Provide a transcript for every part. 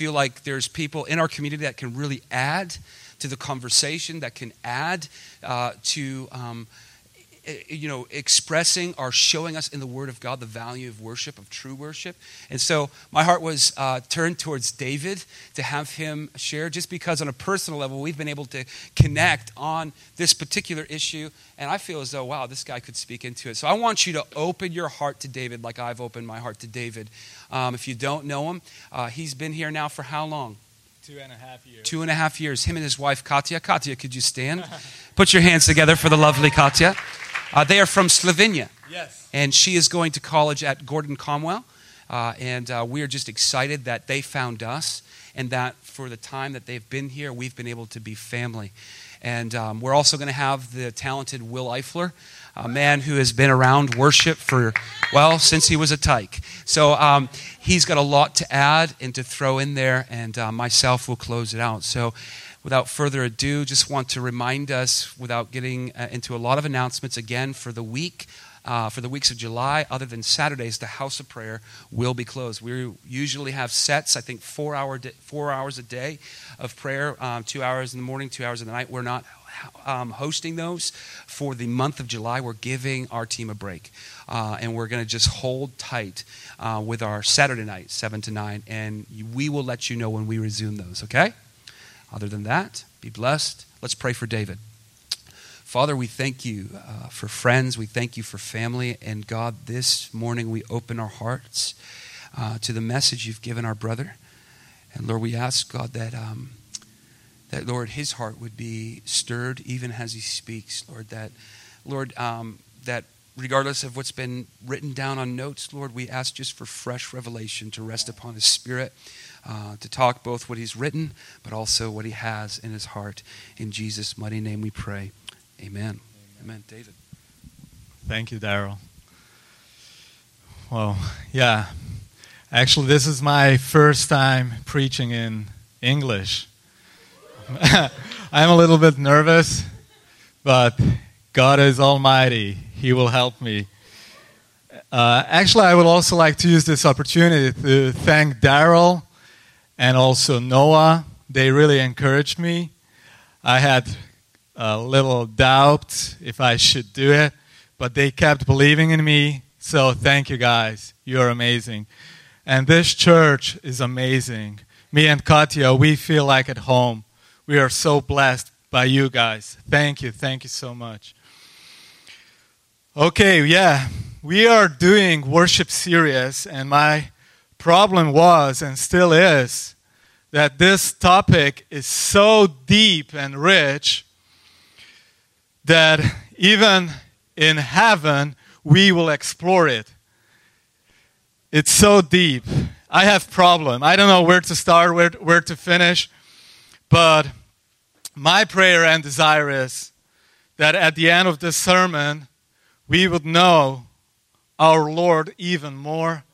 feel like there's people in our community that can really add to the conversation, that can add uh, to. Um, you know, expressing or showing us in the Word of God the value of worship, of true worship. And so my heart was uh, turned towards David to have him share, just because on a personal level, we've been able to connect on this particular issue. And I feel as though, wow, this guy could speak into it. So I want you to open your heart to David like I've opened my heart to David. Um, if you don't know him, uh, he's been here now for how long? Two and a half years. Two and a half years. Him and his wife, Katya. Katya, could you stand? Put your hands together for the lovely Katya. Uh, they are from Slovenia. Yes. And she is going to college at Gordon Conwell. Uh, and uh, we are just excited that they found us and that for the time that they've been here, we've been able to be family. And um, we're also going to have the talented Will Eifler, a man who has been around worship for, well, since he was a tyke. So um, he's got a lot to add and to throw in there, and uh, myself will close it out. So without further ado, just want to remind us, without getting uh, into a lot of announcements, again for the week. Uh, for the weeks of July, other than Saturdays, the House of Prayer will be closed. We usually have sets, I think, four, hour di- four hours a day of prayer, um, two hours in the morning, two hours in the night. We're not um, hosting those for the month of July. We're giving our team a break. Uh, and we're going to just hold tight uh, with our Saturday night, 7 to 9, and we will let you know when we resume those, okay? Other than that, be blessed. Let's pray for David. Father, we thank you uh, for friends. We thank you for family. And God, this morning we open our hearts uh, to the message you've given our brother. And Lord, we ask, God, that, um, that, Lord, his heart would be stirred even as he speaks. Lord, that, Lord, um, that regardless of what's been written down on notes, Lord, we ask just for fresh revelation to rest upon his spirit uh, to talk both what he's written, but also what he has in his heart. In Jesus' mighty name we pray. Amen. Amen. Amen. David. Thank you, Daryl. Well, yeah. Actually, this is my first time preaching in English. I'm a little bit nervous, but God is almighty. He will help me. Uh, actually, I would also like to use this opportunity to thank Daryl and also Noah. They really encouraged me. I had a little doubt if I should do it, but they kept believing in me. So thank you guys. You're amazing. And this church is amazing. Me and Katya, we feel like at home. We are so blessed by you guys. Thank you. Thank you so much. Okay, yeah. We are doing worship series and my problem was and still is that this topic is so deep and rich that even in heaven we will explore it. It's so deep. I have problem. I don't know where to start, where, where to finish, but my prayer and desire is that at the end of this sermon we would know our Lord even more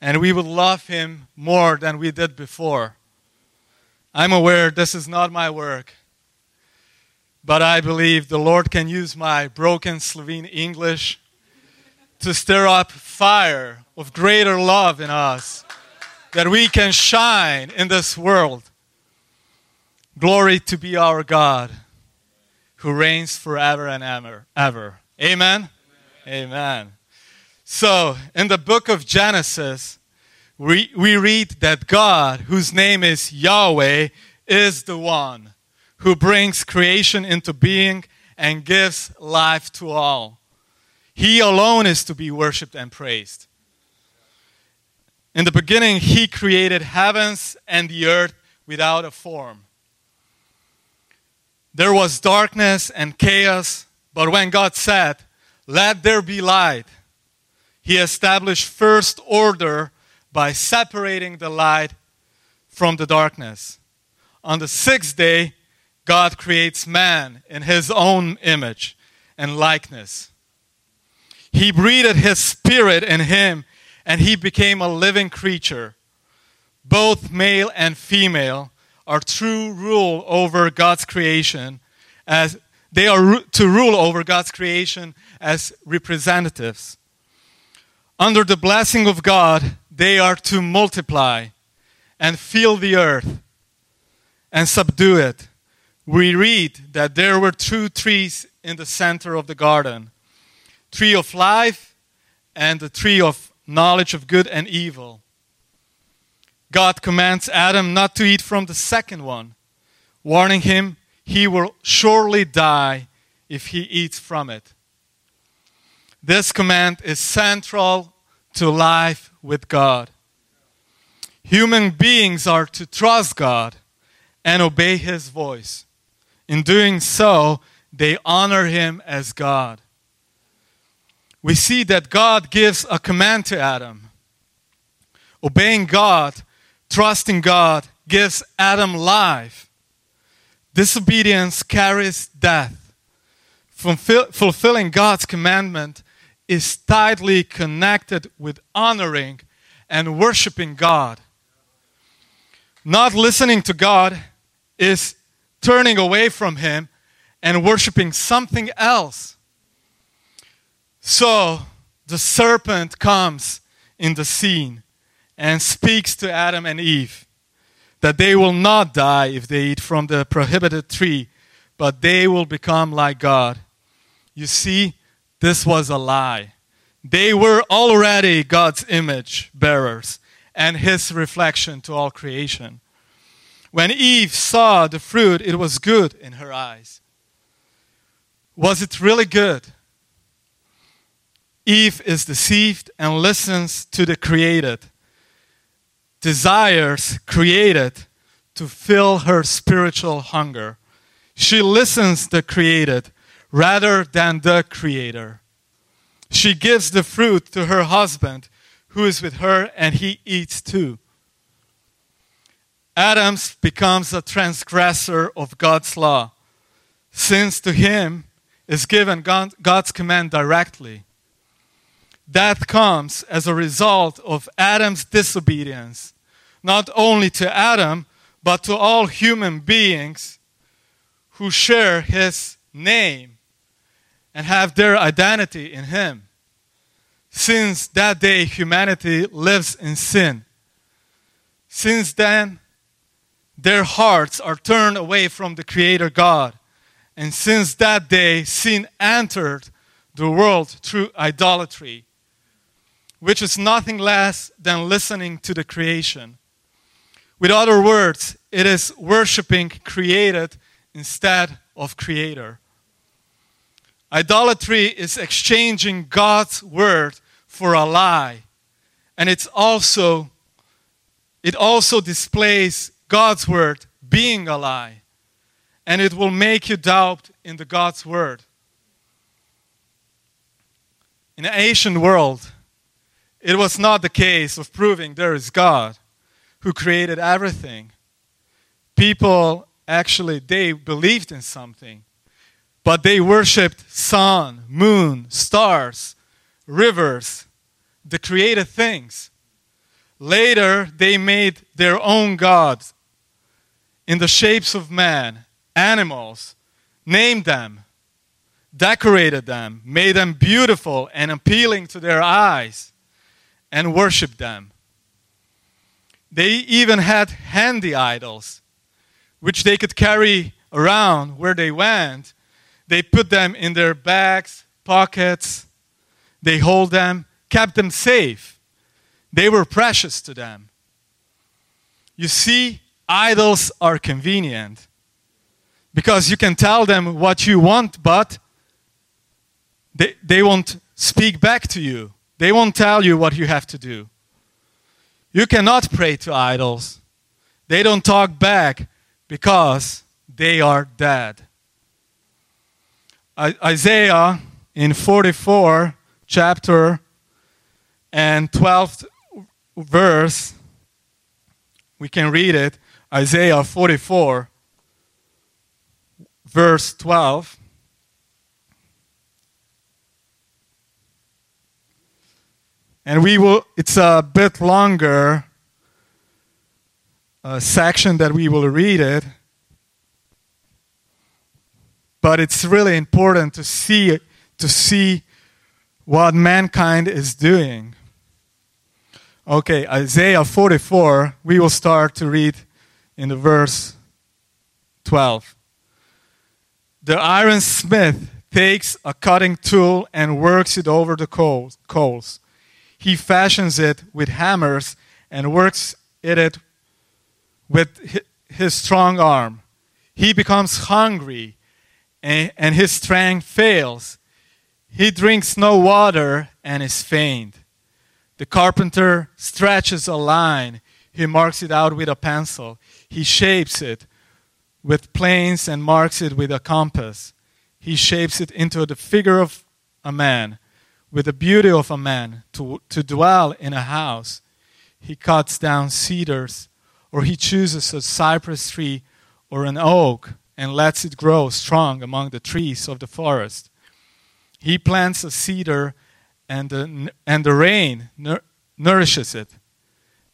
and we would love him more than we did before. I'm aware this is not my work, but I believe the Lord can use my broken Slovene English to stir up fire of greater love in us, that we can shine in this world. Glory to be our God who reigns forever and ever. ever. Amen? Amen. Amen. So, in the book of Genesis, we, we read that God, whose name is Yahweh, is the one who brings creation into being and gives life to all. He alone is to be worshiped and praised. In the beginning, He created heavens and the earth without a form. There was darkness and chaos, but when God said, Let there be light, he established first order by separating the light from the darkness. On the sixth day, God creates man in his own image and likeness. He breathed his spirit in him, and he became a living creature. Both male and female are true rule over God's creation as they are to rule over God's creation as under the blessing of God, they are to multiply and fill the earth and subdue it. We read that there were two trees in the center of the garden tree of life and the tree of knowledge of good and evil. God commands Adam not to eat from the second one, warning him he will surely die if he eats from it. This command is central to life with God. Human beings are to trust God and obey His voice. In doing so, they honor Him as God. We see that God gives a command to Adam. Obeying God, trusting God, gives Adam life. Disobedience carries death. Fulfilling God's commandment is tightly connected with honoring and worshiping God. Not listening to God is turning away from Him and worshiping something else. So the serpent comes in the scene and speaks to Adam and Eve that they will not die if they eat from the prohibited tree, but they will become like God. You see, this was a lie. They were already God's image bearers and his reflection to all creation. When Eve saw the fruit, it was good in her eyes. Was it really good? Eve is deceived and listens to the created, desires created to fill her spiritual hunger. She listens to the created rather than the creator. She gives the fruit to her husband, who is with her, and he eats too. Adams becomes a transgressor of God's law, since to him is given God's command directly. That comes as a result of Adam's disobedience, not only to Adam, but to all human beings who share his name and have their identity in Him. Since that day, humanity lives in sin. Since then, their hearts are turned away from the Creator God. And since that day, sin entered the world through idolatry, which is nothing less than listening to the creation. With other words, it is worshiping created instead of creator. Idolatry is exchanging God's word for a lie. And it's also it also displays God's word being a lie. And it will make you doubt in the God's word. In the ancient world, it was not the case of proving there is God who created everything. People actually they believed in something but they worshiped sun, moon, stars, rivers, the created things. Later, they made their own gods in the shapes of man, animals, named them, decorated them, made them beautiful and appealing to their eyes, and worshiped them. They even had handy idols, which they could carry around where they went they put them in their bags, pockets, they hold them, kept them safe. They were precious to them. You see, idols are convenient because you can tell them what you want, but they, they won't speak back to you. They won't tell you what you have to do. You cannot pray to idols. They don't talk back because they are dead. Isaiah in 44 chapter and 12th verse, we can read it. Isaiah 44, verse 12. And we will, it's a bit longer uh, section that we will read it. But it's really important to see to see what mankind is doing. Okay, Isaiah 44, we will start to read in the verse 12. The iron smith takes a cutting tool and works it over the coals. He fashions it with hammers and works it with his strong arm. He becomes hungry and his strength fails. He drinks no water and is faint. The carpenter stretches a line. He marks it out with a pencil. He shapes it with planes and marks it with a compass. He shapes it into the figure of a man, with the beauty of a man, to, to dwell in a house. He cuts down cedars, or he chooses a cypress tree or an oak and lets it grow strong among the trees of the forest. He plants a cedar, and the, and the rain nourishes it.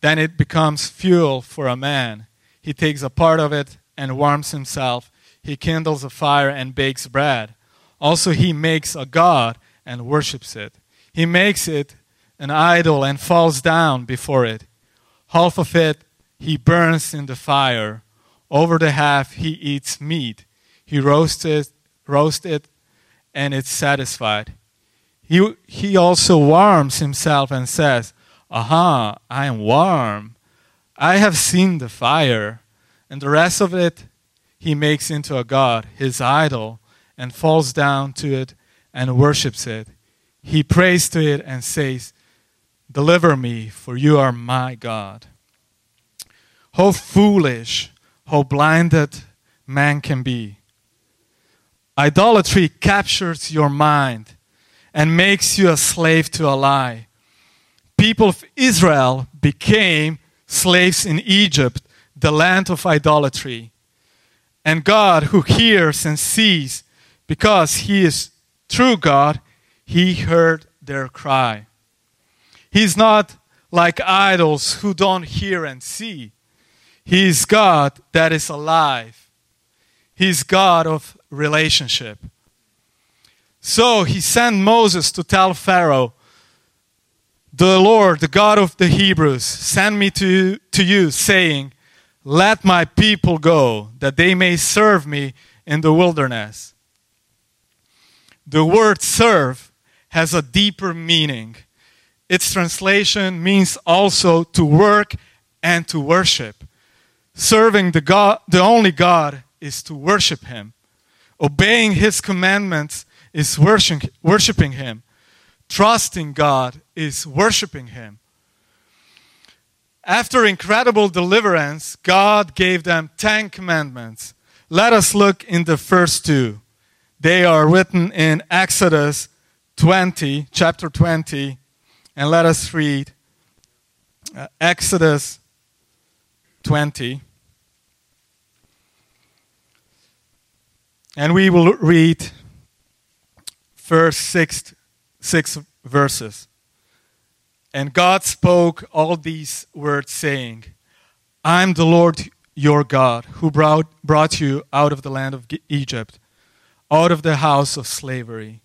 Then it becomes fuel for a man. He takes a part of it and warms himself. He kindles a fire and bakes bread. Also, he makes a god and worships it. He makes it an idol and falls down before it. Half of it he burns in the fire. Over the half he eats meat. He roasts it, roasts it and it's satisfied. He, he also warms himself and says, Aha, I am warm. I have seen the fire and the rest of it he makes into a god, his idol, and falls down to it and worships it. He prays to it and says, Deliver me, for you are my God. How foolish, how blinded man can be. Idolatry captures your mind and makes you a slave to a lie. People of Israel became slaves in Egypt the land of idolatry. And God, who hears and sees, because He is true God, He heard their cry. He's not like idols who don't hear and see. He is God that is alive. He's God of relationship. So he sent Moses to tell Pharaoh, The Lord, the God of the Hebrews, sent me to, to you, saying, let my people go, that they may serve me in the wilderness. The word serve has a deeper meaning. Its translation means also to work and to worship. Serving the, God, the only God is to worship Him. Obeying His commandments is worshiping Him. Trusting God is worshiping Him. After incredible deliverance, God gave them 10 commandments. Let us look in the first two. They are written in Exodus 20, chapter 20, and let us read uh, Exodus 20. And we will read first six, six verses. And God spoke all these words, saying, I'm the Lord your God, who brought, brought you out of the land of Egypt, out of the house of slavery.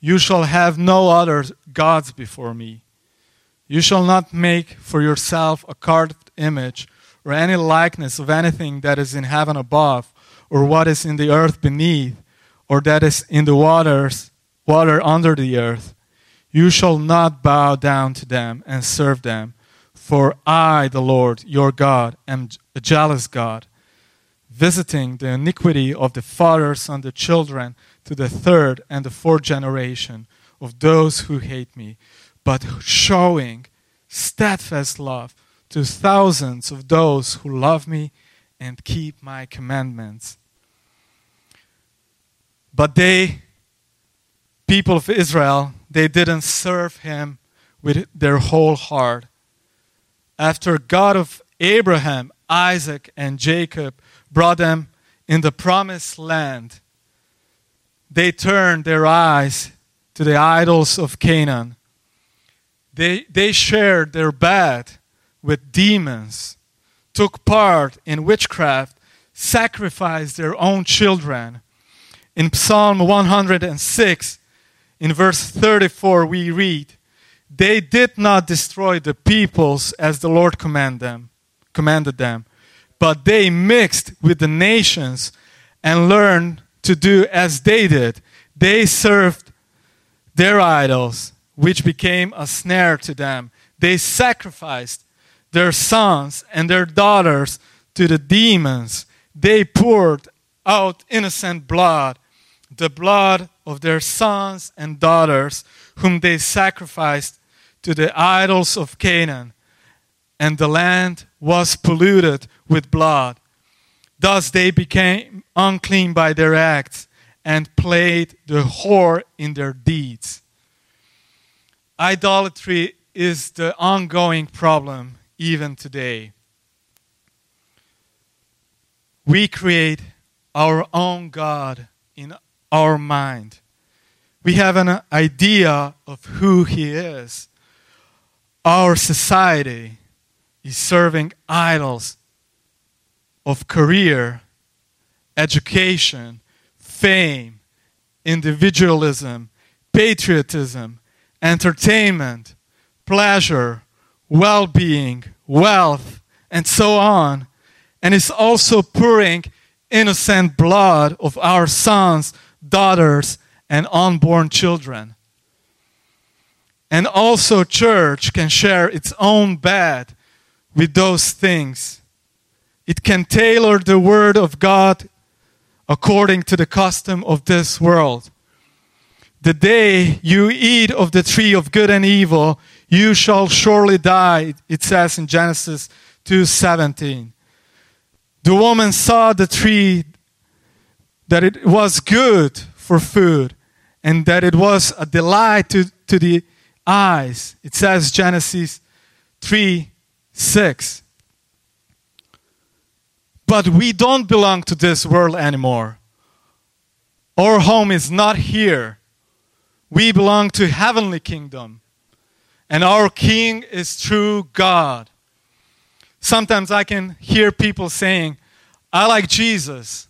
You shall have no other gods before me. You shall not make for yourself a carved image or any likeness of anything that is in heaven above, or what is in the earth beneath, or that is in the waters, water under the earth. You shall not bow down to them and serve them, for I, the Lord your God, am a jealous God, visiting the iniquity of the fathers on the children to the third and the fourth generation of those who hate me, but showing steadfast love to thousands of those who love me and keep my commandments. But they, people of Israel, they didn't serve him with their whole heart. After God of Abraham, Isaac, and Jacob brought them in the promised land, they turned their eyes to the idols of Canaan. They, they shared their bed with demons, took part in witchcraft, sacrificed their own children. In Psalm 106, in verse 34, we read, they did not destroy the peoples as the Lord command them, commanded them, but they mixed with the nations and learned to do as they did. They served their idols, which became a snare to them. They sacrificed their sons and their daughters to the demons. They poured out innocent blood, the blood of their sons and daughters, whom they sacrificed to the idols of Canaan. And the land was polluted with blood. Thus they became unclean by their acts and played the whore in their deeds. Idolatry is the ongoing problem even today. We create our own God in our mind. We have an idea of who He is. Our society is serving idols of career, education, fame, individualism, patriotism, entertainment, pleasure, well being, wealth, and so on, and is also pouring innocent blood of our sons, daughters, and unborn children. And also, church can share its own bed with those things. It can tailor the word of God according to the custom of this world. The day you eat of the tree of good and evil, you shall surely die, it says in Genesis 2:17. The woman saw the tree that it was good for food and that it was a delight to, to the eyes. It says Genesis 3 6. But we don't belong to this world anymore. Our home is not here. We belong to heavenly kingdom. And our king is true God. Sometimes I can hear people saying, I like Jesus,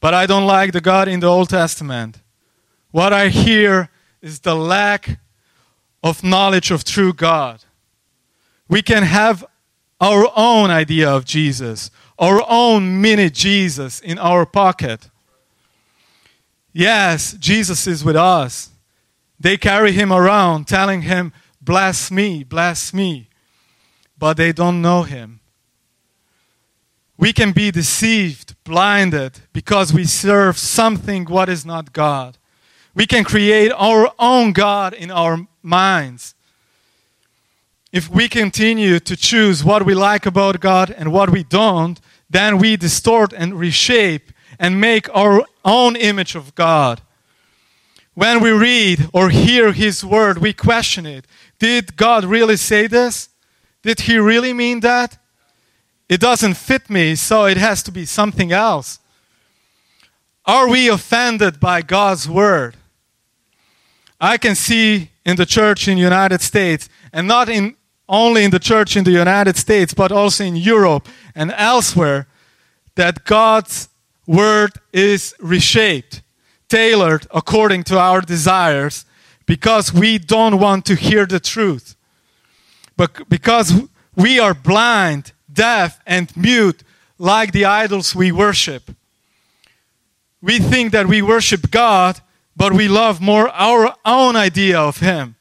but I don't like the God in the Old Testament. What I hear is the lack of knowledge of true God. We can have our own idea of Jesus, our own mini Jesus in our pocket. Yes, Jesus is with us. They carry him around, telling him, Bless me, bless me. But they don't know him. We can be deceived, blinded, because we serve something what is not God. We can create our own God in our minds. If we continue to choose what we like about God and what we don't, then we distort and reshape and make our own image of God. When we read or hear His word, we question it. Did God really say this? Did He really mean that? It doesn't fit me, so it has to be something else. Are we offended by God's word? I can see in the church in the United States, and not in, only in the church in the United States, but also in Europe and elsewhere, that God's word is reshaped, tailored according to our desires, because we don't want to hear the truth. But because we are blind, deaf, and mute, like the idols we worship. We think that we worship God, but we love more our own idea of Him.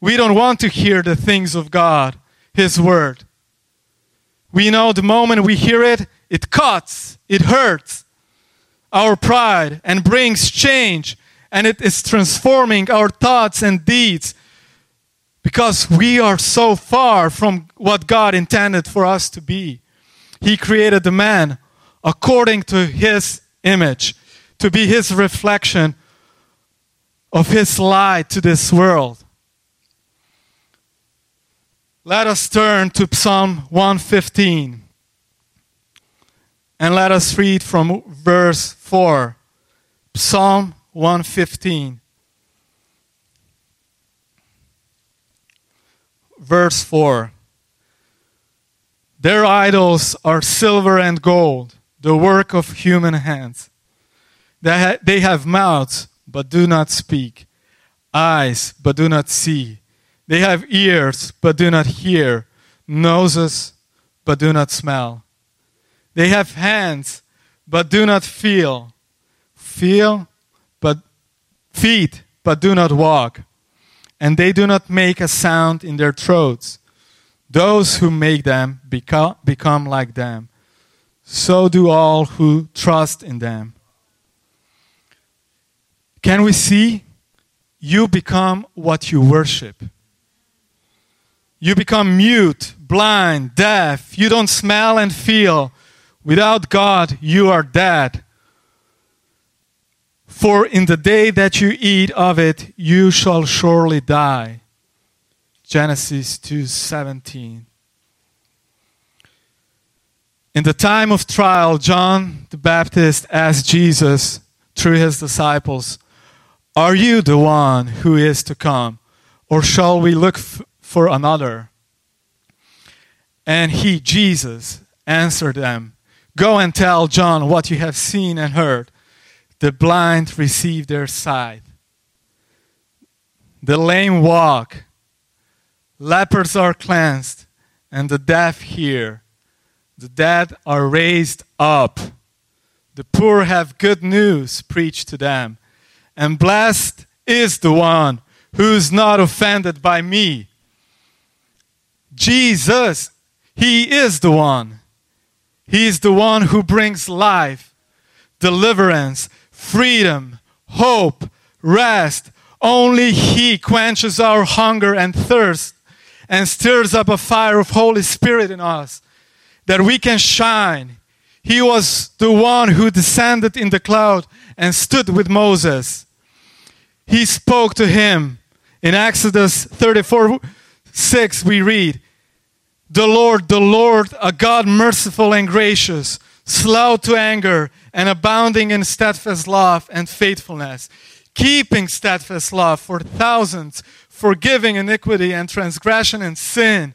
We don't want to hear the things of God, His Word. We know the moment we hear it, it cuts, it hurts our pride and brings change, and it is transforming our thoughts and deeds because we are so far from what God intended for us to be. He created the man according to his image, to be his reflection of his light to this world. Let us turn to Psalm 115 and let us read from verse 4. Psalm 115. Verse 4. Their idols are silver and gold, the work of human hands. They, ha- they have mouths, but do not speak, eyes, but do not see They have ears, but do not hear, noses, but do not smell. They have hands, but do not feel, feel, feet, but do not walk. And they do not make a sound in their throats. Those who make them become, become like them. So do all who trust in them. Can we see? You become what you worship. You become mute, blind, deaf. You don't smell and feel. Without God, you are dead. For in the day that you eat of it, you shall surely die. Genesis 2:17. In the time of trial, John the Baptist asked Jesus through his disciples, Are you the one who is to come, or shall we look f- for another? And he, Jesus, answered them, Go and tell John what you have seen and heard. The blind receive their sight, the lame walk, lepers are cleansed, and the deaf hear. The dead are raised up. The poor have good news preached to them. And blessed is the one who is not offended by me. Jesus, He is the one. He is the one who brings life, deliverance, freedom, hope, rest. Only He quenches our hunger and thirst and stirs up a fire of Holy Spirit in us that we can shine. He was the one who descended in the cloud and stood with Moses. He spoke to him. In Exodus 34 6, we read, The Lord, the Lord, a God merciful and gracious, slow to anger, and abounding in steadfast love and faithfulness, keeping steadfast love for thousands, forgiving iniquity and transgression and sin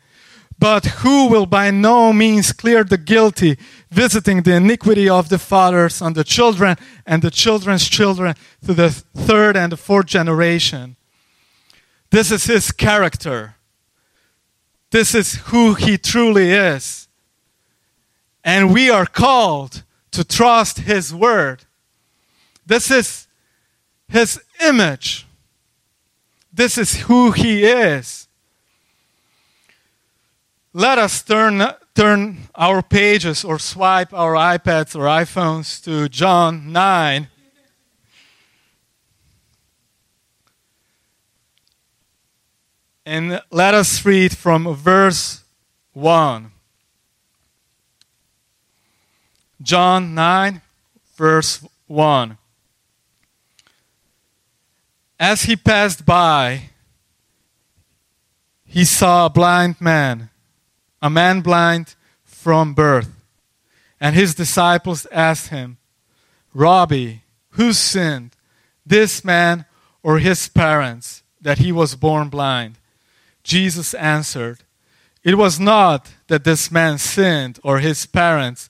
but who will by no means clear the guilty, visiting the iniquity of the fathers on the children and the children's children to the third and the fourth generation. This is his character. This is who he truly is. And we are called to trust his word. This is his image. This is who he is let us turn, turn our pages or swipe our iPads or iPhones to John 9. And let us read from verse 1. John 9, verse 1. As he passed by, he saw a blind man a man blind from birth. And his disciples asked him, Rabbi, who sinned, this man or his parents, that he was born blind? Jesus answered, It was not that this man sinned or his parents,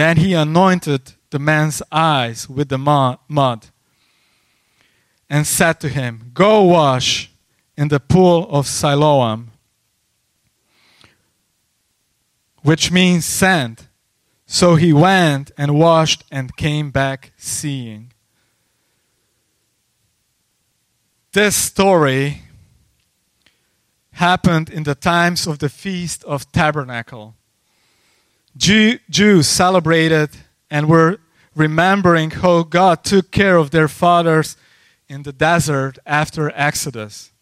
Then he anointed the man's eyes with the mud and said to him, Go wash in the pool of Siloam, which means sand. So he went and washed and came back seeing. This story happened in the times of the Feast of Tabernacle. Jew, Jews celebrated and were remembering how God took care of their fathers in the desert after Exodus.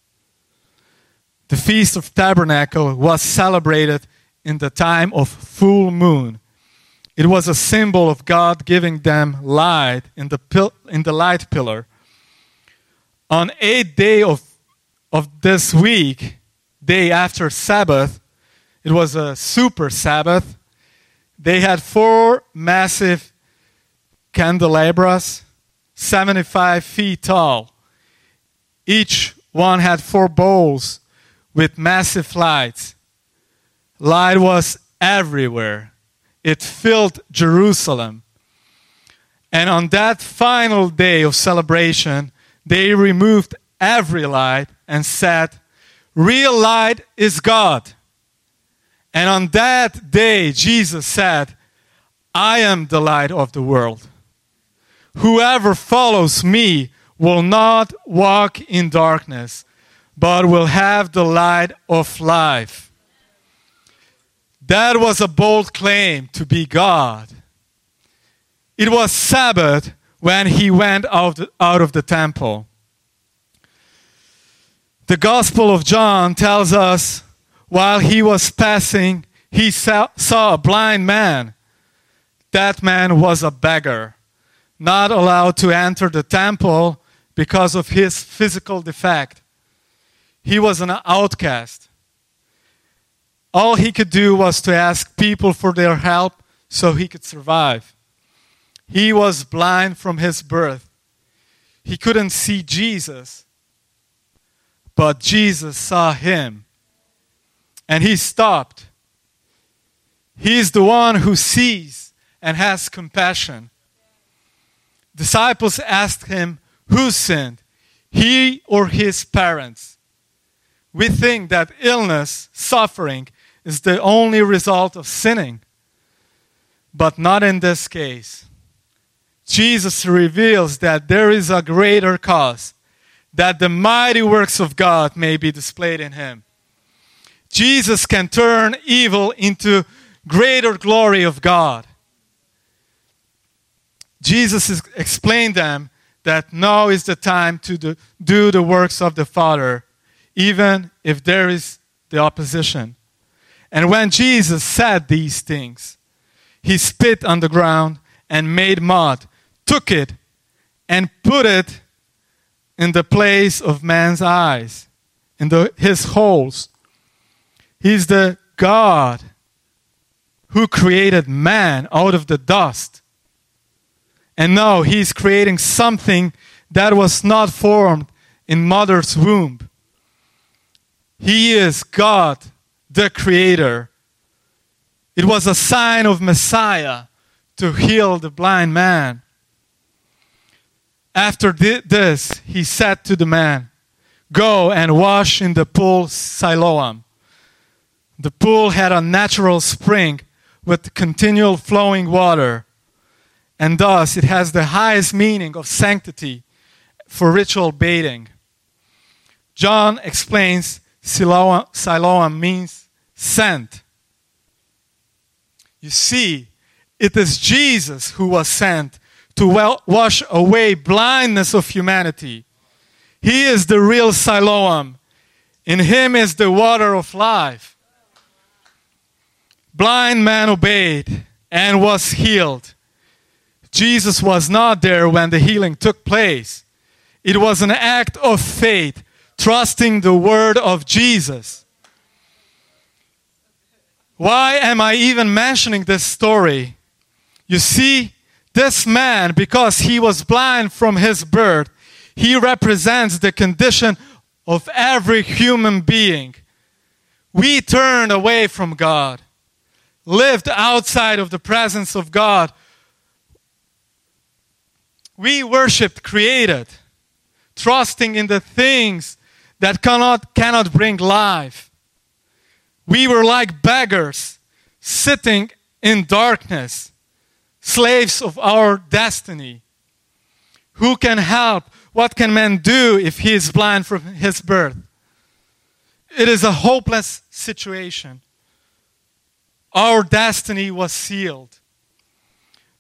The Feast of Tabernacle was celebrated in the time of full moon it was a symbol of God giving them light in the, pil- in the light pillar. On eighth day of, of this week, day after Sabbath, it was a super Sabbath. They had four massive candelabras, 75 feet tall. Each one had four bowls with massive lights. Light was everywhere, it filled Jerusalem. And on that final day of celebration, they removed every light and said, Real light is God. And on that day, Jesus said, I am the light of the world. Whoever follows me will not walk in darkness, but will have the light of life. That was a bold claim to be God. It was Sabbath when he went out, out of the temple. The Gospel of John tells us while he was passing, he saw, a blind man. That man was a beggar, not allowed to enter the temple because of his physical defect. He was an outcast. All he could do was to ask people for their help so he could survive. He was blind from his birth. He couldn't see Jesus, but Jesus saw him and he stopped. He's the one who sees and has compassion. Disciples asked him, Who sinned, he or his parents? We think that illness, suffering, is the only result of sinning. But not in this case. Jesus reveals that there is a greater cause, that the mighty works of God may be displayed in him. Jesus can turn evil into greater glory of God. Jesus explained them that now is the time to do the works of the Father, even if there is the opposition. And when Jesus said these things, he spit on the ground and made mud, took it, and put it in the place of man's eyes, in the, his holes. He's the God who created man out of the dust. And now he's creating something that was not formed in mother's womb. He is God, the creator. It was a sign of Messiah to heal the blind man. After this, he said to the man, Go and wash in the pool Siloam the pool had a natural spring with continual flowing water, and thus it has the highest meaning of sanctity for ritual bathing. John explains Siloam, Siloam means sent. You see, it is Jesus who was sent to well, wash away blindness of humanity. He is the real Siloam. In him is the water of life blind man obeyed and was healed. Jesus was not there when the healing took place. It was an act of faith, trusting the word of Jesus. Why am I even mentioning this story? You see, this man, because he was blind from his birth, he represents the condition of every human being. We turn away from God lived outside of the presence of God. We worshiped created, trusting in the things that cannot, cannot bring life. We were like beggars sitting in darkness, slaves of our destiny. Who can help? What can man do if he is blind from his birth? It is a hopeless situation. Our destiny was sealed.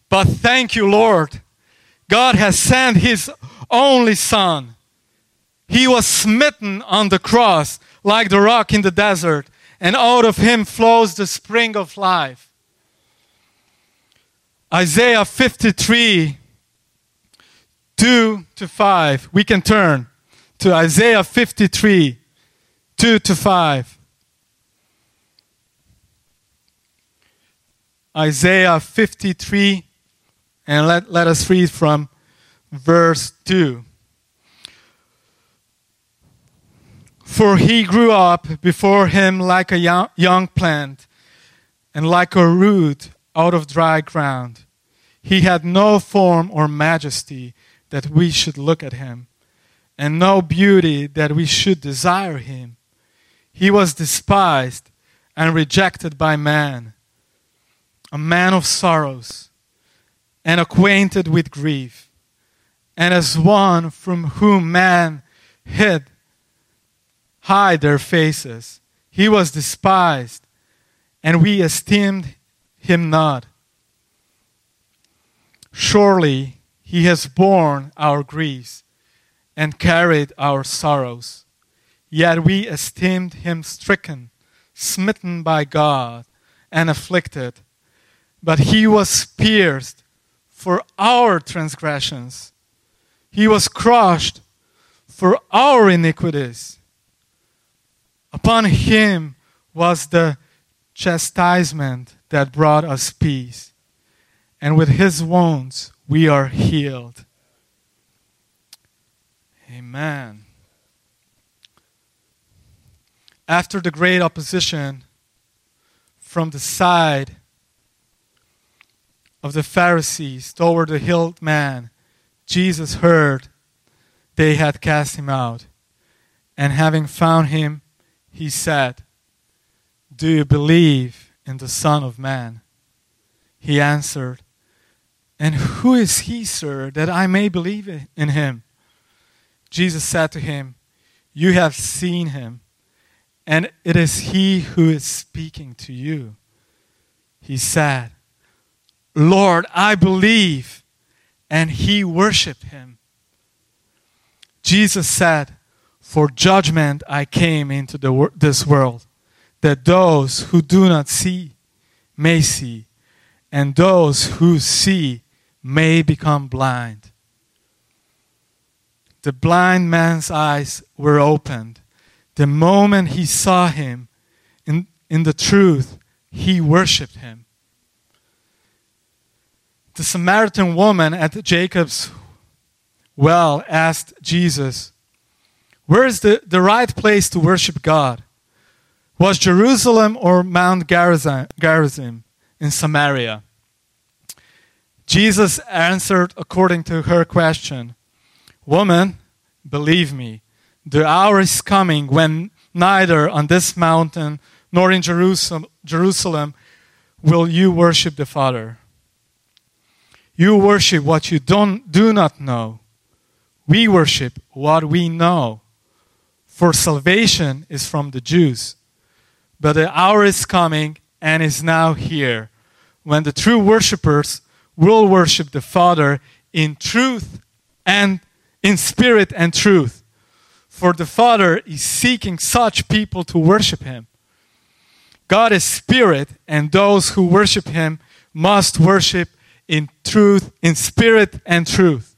But thank you, Lord. God has sent His only Son. He was smitten on the cross like the rock in the desert, and out of Him flows the spring of life. Isaiah 53 2 to 5. We can turn to Isaiah 53 2 to 5. Isaiah 53, and let, let us read from verse 2. For he grew up before him like a young, young plant and like a root out of dry ground. He had no form or majesty that we should look at him, and no beauty that we should desire him. He was despised and rejected by man, a man of sorrows and acquainted with grief, and as one from whom man hid hide their faces. He was despised, and we esteemed him not. Surely he has borne our griefs and carried our sorrows. Yet we esteemed him stricken, smitten by God, and afflicted. But he was pierced for our transgressions, he was crushed for our iniquities. Upon him was the chastisement that brought us peace, and with his wounds we are healed. Amen. After the great opposition from the side of the Pharisees toward the healed man, Jesus heard they had cast him out, and having found him, he said, Do you believe in the Son of Man? He answered, And who is he, sir, that I may believe in him? Jesus said to him, You have seen him, and it is he who is speaking to you. He said, Lord, I believe. And he worshiped him. Jesus said, for judgment I came into the, this world, that those who do not see may see, and those who see may become blind. The blind man's eyes were opened. The moment he saw him in, in the truth, he worshiped him. The Samaritan woman at Jacob's well asked Jesus, where is the, the right place to worship God? Was Jerusalem or Mount Gerizim in Samaria? Jesus answered according to her question Woman, believe me, the hour is coming when neither on this mountain nor in Jerusalem, Jerusalem will you worship the Father. You worship what you don't, do not know. We worship what we know for salvation is from the Jews. But the hour is coming and is now here when the true worshippers will worship the Father in truth and in spirit and truth. For the Father is seeking such people to worship Him. God is spirit, and those who worship Him must worship in truth, in spirit and truth.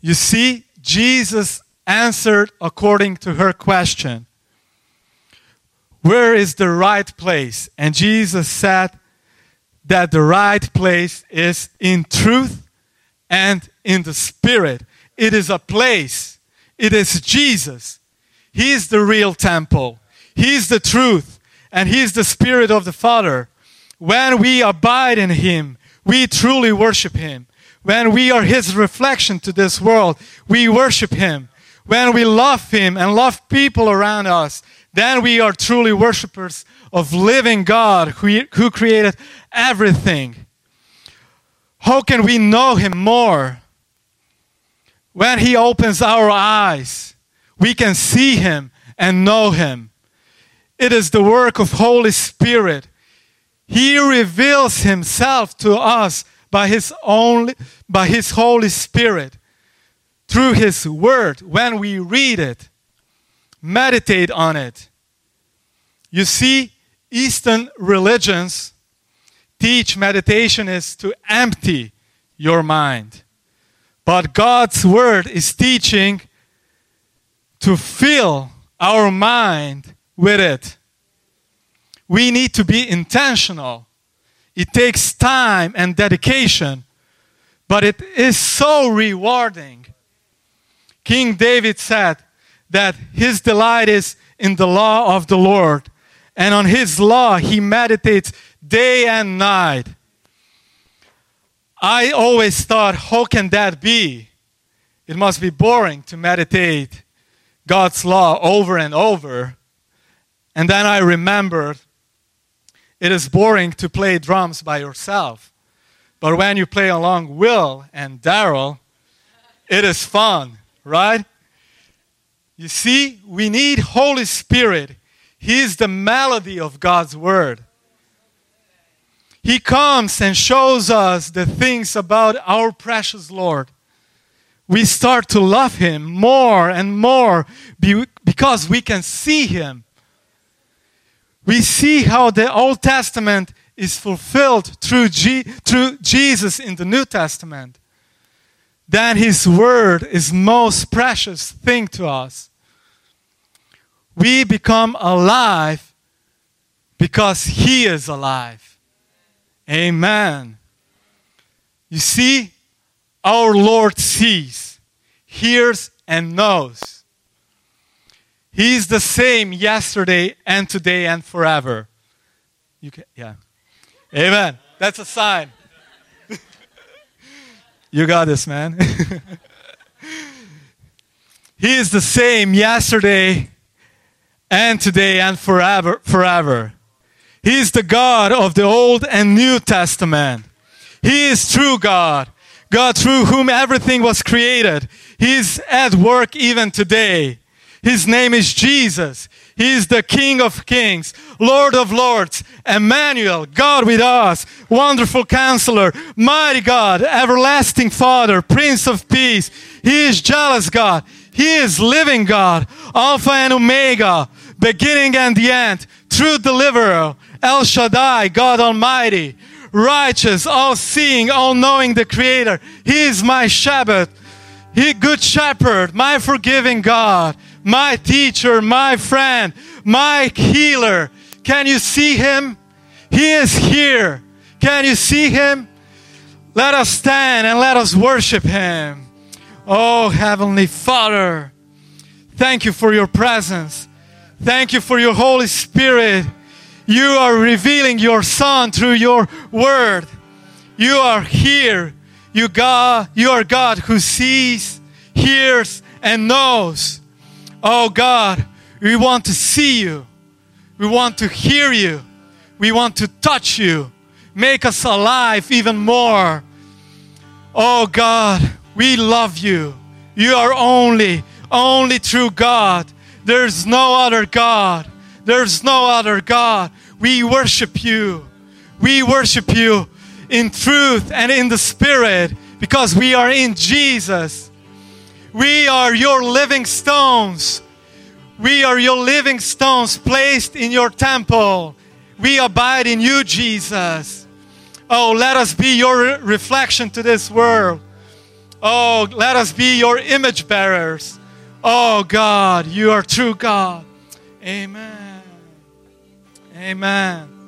You see, Jesus answered according to her question Where is the right place? And Jesus said that the right place is in truth and in the spirit. It is a place, it is Jesus. He is the real temple, He is the truth, and He is the Spirit of the Father. When we abide in Him, we truly worship Him. When we are His reflection to this world, we worship Him when we love Him and love people around us, then we are truly worshipers of living God who, who created everything. How can we know Him more? When He opens our eyes, we can see Him and know Him. It is the work of Holy Spirit. He reveals Himself to us by His, only, by His Holy Spirit through His Word when we read it, meditate on it. You see, Eastern religions teach meditation is to empty your mind. But God's Word is teaching to fill our mind with it. We need to be intentional. It takes time and dedication, but it is so rewarding. King David said that his delight is in the law of the Lord, and on his law he meditates day and night. I always thought, how can that be? It must be boring to meditate God's law over and over. And then I remembered it is boring to play drums by yourself. But when you play along Will and Daryl, it is fun, right? You see, we need Holy Spirit. He is the melody of God's word. He comes and shows us the things about our precious Lord. We start to love Him more and more because we can see Him. We see how the Old Testament is fulfilled through, G- through Jesus in the New Testament. Then His Word is most precious thing to us. We become alive because He is alive. Amen. You see, our Lord sees, hears, and knows. He's the same yesterday and today and forever. You can, yeah. Amen. That's a sign. you got this, man. he is the same yesterday and today and forever forever. He's the God of the Old and New Testament. He is true God, God through whom everything was created. He's at work even today. His name is Jesus. He is the King of Kings, Lord of Lords, Emmanuel, God with us, wonderful counselor, mighty God, everlasting Father, Prince of Peace. He is jealous God. He is living God, Alpha and Omega, beginning and the end, true deliverer, El Shaddai, God Almighty, righteous, all seeing, all knowing the Creator. He is my shepherd, He good shepherd, my forgiving God, my teacher, my friend, my healer. Can you see Him? He is here. Can you see Him? Let us stand and let us worship Him. Oh, Heavenly Father, thank you for your presence. Thank you for your Holy Spirit. You are revealing your Son through your word. You are here. You God, you are God who sees, hears, and knows. Oh God, we want to see you. We want to hear you. We want to touch you. Make us alive even more. Oh God, we love you. You are only, only true God. There's no other God. There's no other God. We worship you. We worship you in truth and in the spirit because we are in Jesus. We are your living stones. We are your living stones placed in your temple. We abide in you, Jesus. Oh, let us be your reflection to this world. Oh, let us be your image bearers. Oh, God, you are true God. Amen. Amen.